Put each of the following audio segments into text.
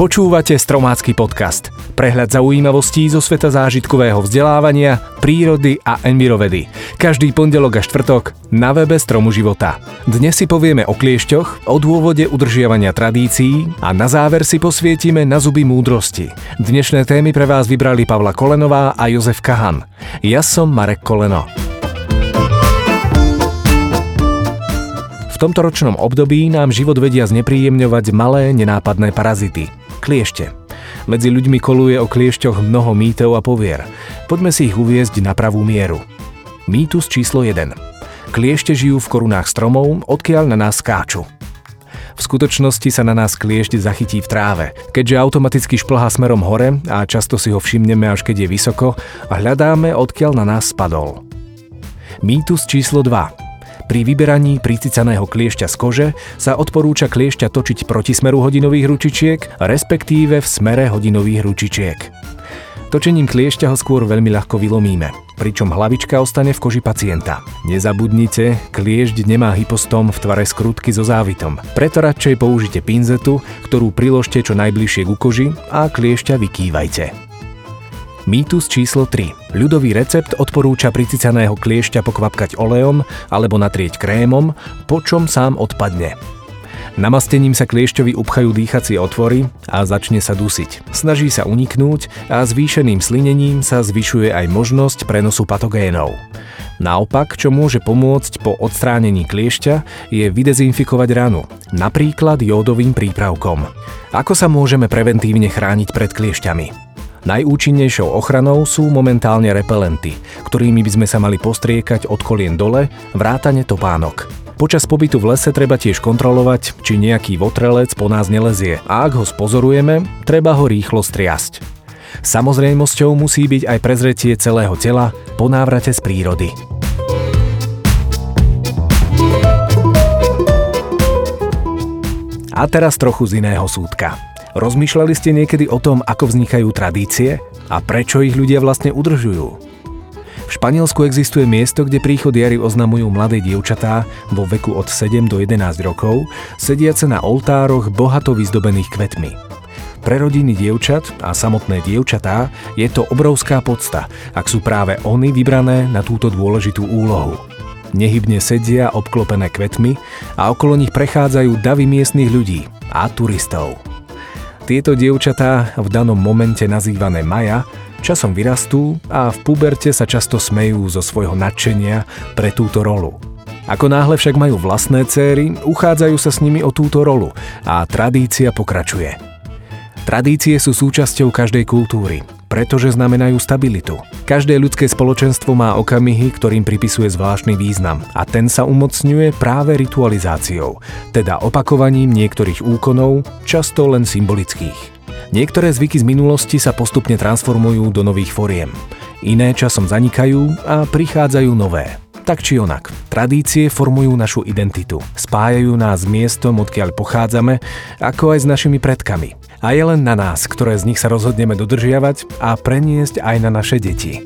Počúvate Stromácky podcast. Prehľad zaujímavostí zo sveta zážitkového vzdelávania, prírody a envirovedy. Každý pondelok a štvrtok na webe Stromu života. Dnes si povieme o kliešťoch, o dôvode udržiavania tradícií a na záver si posvietime na zuby múdrosti. Dnešné témy pre vás vybrali Pavla Kolenová a Jozef Kahan. Ja som Marek Koleno. V tomto ročnom období nám život vedia znepríjemňovať malé, nenápadné parazity – Kliešte. Medzi ľuďmi koluje o kliešťoch mnoho mýtov a povier. Poďme si ich uviezť na pravú mieru. Mýtus číslo 1. Kliešte žijú v korunách stromov, odkiaľ na nás skáču. V skutočnosti sa na nás kliešť zachytí v tráve, keďže automaticky šplhá smerom hore a často si ho všimneme až keď je vysoko hľadáme odkiaľ na nás spadol. Mýtus číslo 2. Pri vyberaní pricicaného kliešťa z kože sa odporúča kliešťa točiť proti smeru hodinových ručičiek, respektíve v smere hodinových ručičiek. Točením kliešťa ho skôr veľmi ľahko vylomíme, pričom hlavička ostane v koži pacienta. Nezabudnite, kliešť nemá hypostom v tvare skrutky so závitom, preto radšej použite pinzetu, ktorú priložte čo najbližšie ku koži a kliešťa vykývajte. Mýtus číslo 3. Ľudový recept odporúča pricicaného kliešťa pokvapkať olejom alebo natrieť krémom, po čom sám odpadne. Namastením sa kliešťovi upchajú dýchacie otvory a začne sa dusiť. Snaží sa uniknúť a zvýšeným slinením sa zvyšuje aj možnosť prenosu patogénov. Naopak, čo môže pomôcť po odstránení kliešťa, je vydezinfikovať ranu, napríklad jódovým prípravkom. Ako sa môžeme preventívne chrániť pred kliešťami? Najúčinnejšou ochranou sú momentálne repelenty, ktorými by sme sa mali postriekať od kolien dole, vrátane topánok. Počas pobytu v lese treba tiež kontrolovať, či nejaký votrelec po nás nelezie a ak ho spozorujeme, treba ho rýchlo striasť. Samozrejmosťou musí byť aj prezretie celého tela po návrate z prírody. A teraz trochu z iného súdka. Rozmýšľali ste niekedy o tom, ako vznikajú tradície a prečo ich ľudia vlastne udržujú? V Španielsku existuje miesto, kde príchod jary oznamujú mladé dievčatá vo veku od 7 do 11 rokov, sediace na oltároch bohato vyzdobených kvetmi. Pre rodiny dievčat a samotné dievčatá je to obrovská podsta, ak sú práve oni vybrané na túto dôležitú úlohu. Nehybne sedia obklopené kvetmi a okolo nich prechádzajú davy miestnych ľudí a turistov. Tieto dievčatá, v danom momente nazývané Maja, časom vyrastú a v puberte sa často smejú zo svojho nadšenia pre túto rolu. Ako náhle však majú vlastné céry, uchádzajú sa s nimi o túto rolu a tradícia pokračuje. Tradície sú súčasťou každej kultúry pretože znamenajú stabilitu. Každé ľudské spoločenstvo má okamihy, ktorým pripisuje zvláštny význam a ten sa umocňuje práve ritualizáciou, teda opakovaním niektorých úkonov, často len symbolických. Niektoré zvyky z minulosti sa postupne transformujú do nových foriem. Iné časom zanikajú a prichádzajú nové. Tak či onak, tradície formujú našu identitu, spájajú nás s miestom, odkiaľ pochádzame, ako aj s našimi predkami a je len na nás, ktoré z nich sa rozhodneme dodržiavať a preniesť aj na naše deti.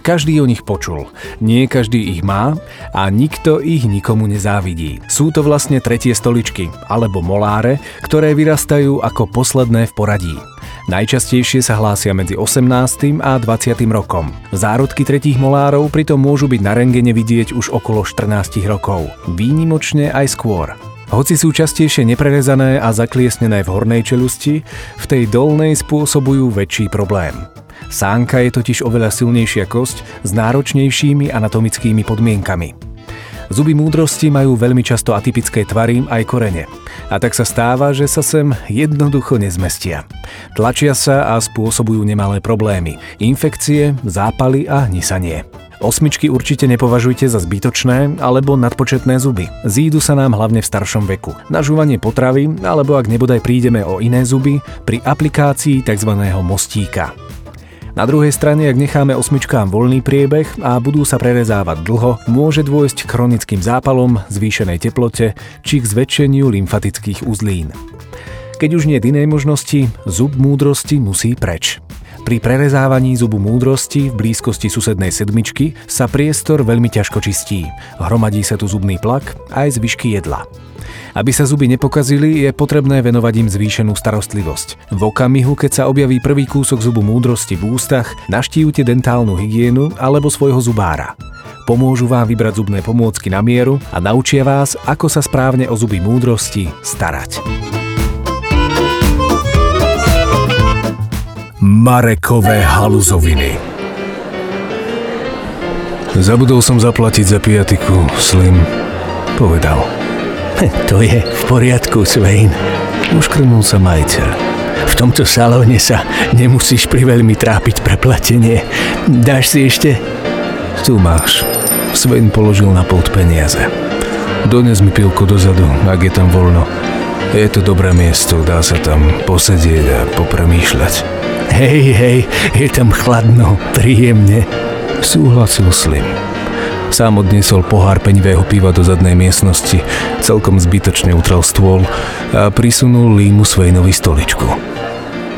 Každý o nich počul, nie každý ich má a nikto ich nikomu nezávidí. Sú to vlastne tretie stoličky, alebo moláre, ktoré vyrastajú ako posledné v poradí. Najčastejšie sa hlásia medzi 18. a 20. rokom. Zárodky tretích molárov pritom môžu byť na rengene vidieť už okolo 14 rokov. Výnimočne aj skôr. Hoci sú častejšie neprerezané a zakliesnené v hornej čelusti, v tej dolnej spôsobujú väčší problém. Sánka je totiž oveľa silnejšia kosť s náročnejšími anatomickými podmienkami. Zuby múdrosti majú veľmi často atypické tvary aj korene. A tak sa stáva, že sa sem jednoducho nezmestia. Tlačia sa a spôsobujú nemalé problémy. Infekcie, zápaly a hnisanie. Osmičky určite nepovažujte za zbytočné alebo nadpočetné zuby. Zídu sa nám hlavne v staršom veku. Na žúvanie potravy alebo ak nebodaj prídeme o iné zuby, pri aplikácii tzv. mostíka. Na druhej strane, ak necháme osmičkám voľný priebeh a budú sa prerezávať dlho, môže dôjsť k chronickým zápalom, zvýšenej teplote či k zväčšeniu lymfatických uzlín. Keď už nie inej možnosti, zub múdrosti musí preč. Pri prerezávaní zubu múdrosti v blízkosti susednej sedmičky sa priestor veľmi ťažko čistí. Hromadí sa tu zubný plak aj zvyšky jedla. Aby sa zuby nepokazili, je potrebné venovať im zvýšenú starostlivosť. V okamihu, keď sa objaví prvý kúsok zubu múdrosti v ústach, naštívte dentálnu hygienu alebo svojho zubára. Pomôžu vám vybrať zubné pomôcky na mieru a naučia vás, ako sa správne o zuby múdrosti starať. Marekové haluzoviny. Zabudol som zaplatiť za pijatiku, Slim. Povedal. To je v poriadku, Svein. Uškrnul sa majiteľ. V tomto salóne sa nemusíš priveľmi trápiť pre platenie. Dáš si ešte? Tu máš. Svein položil na pult peniaze. Dones mi pilko dozadu, ak je tam voľno. Je to dobré miesto, dá sa tam posedieť a popremýšľať. Hej, hej, je tam chladno, príjemne. Súhlasil Slim. Sám odniesol pohár penivého piva do zadnej miestnosti, celkom zbytočne utrel stôl a prisunul Límu Sveinovi stoličku.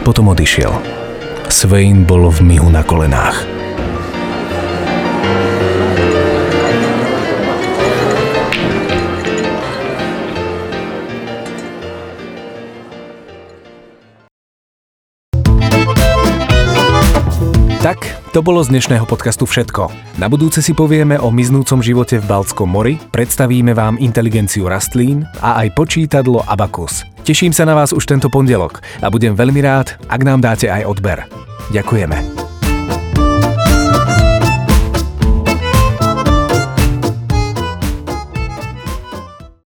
Potom odišiel. Svein bol v mihu na kolenách. Tak, to bolo z dnešného podcastu všetko. Na budúce si povieme o miznúcom živote v Baltskom mori, predstavíme vám inteligenciu rastlín a aj počítadlo Abacus. Teším sa na vás už tento pondelok a budem veľmi rád, ak nám dáte aj odber. Ďakujeme.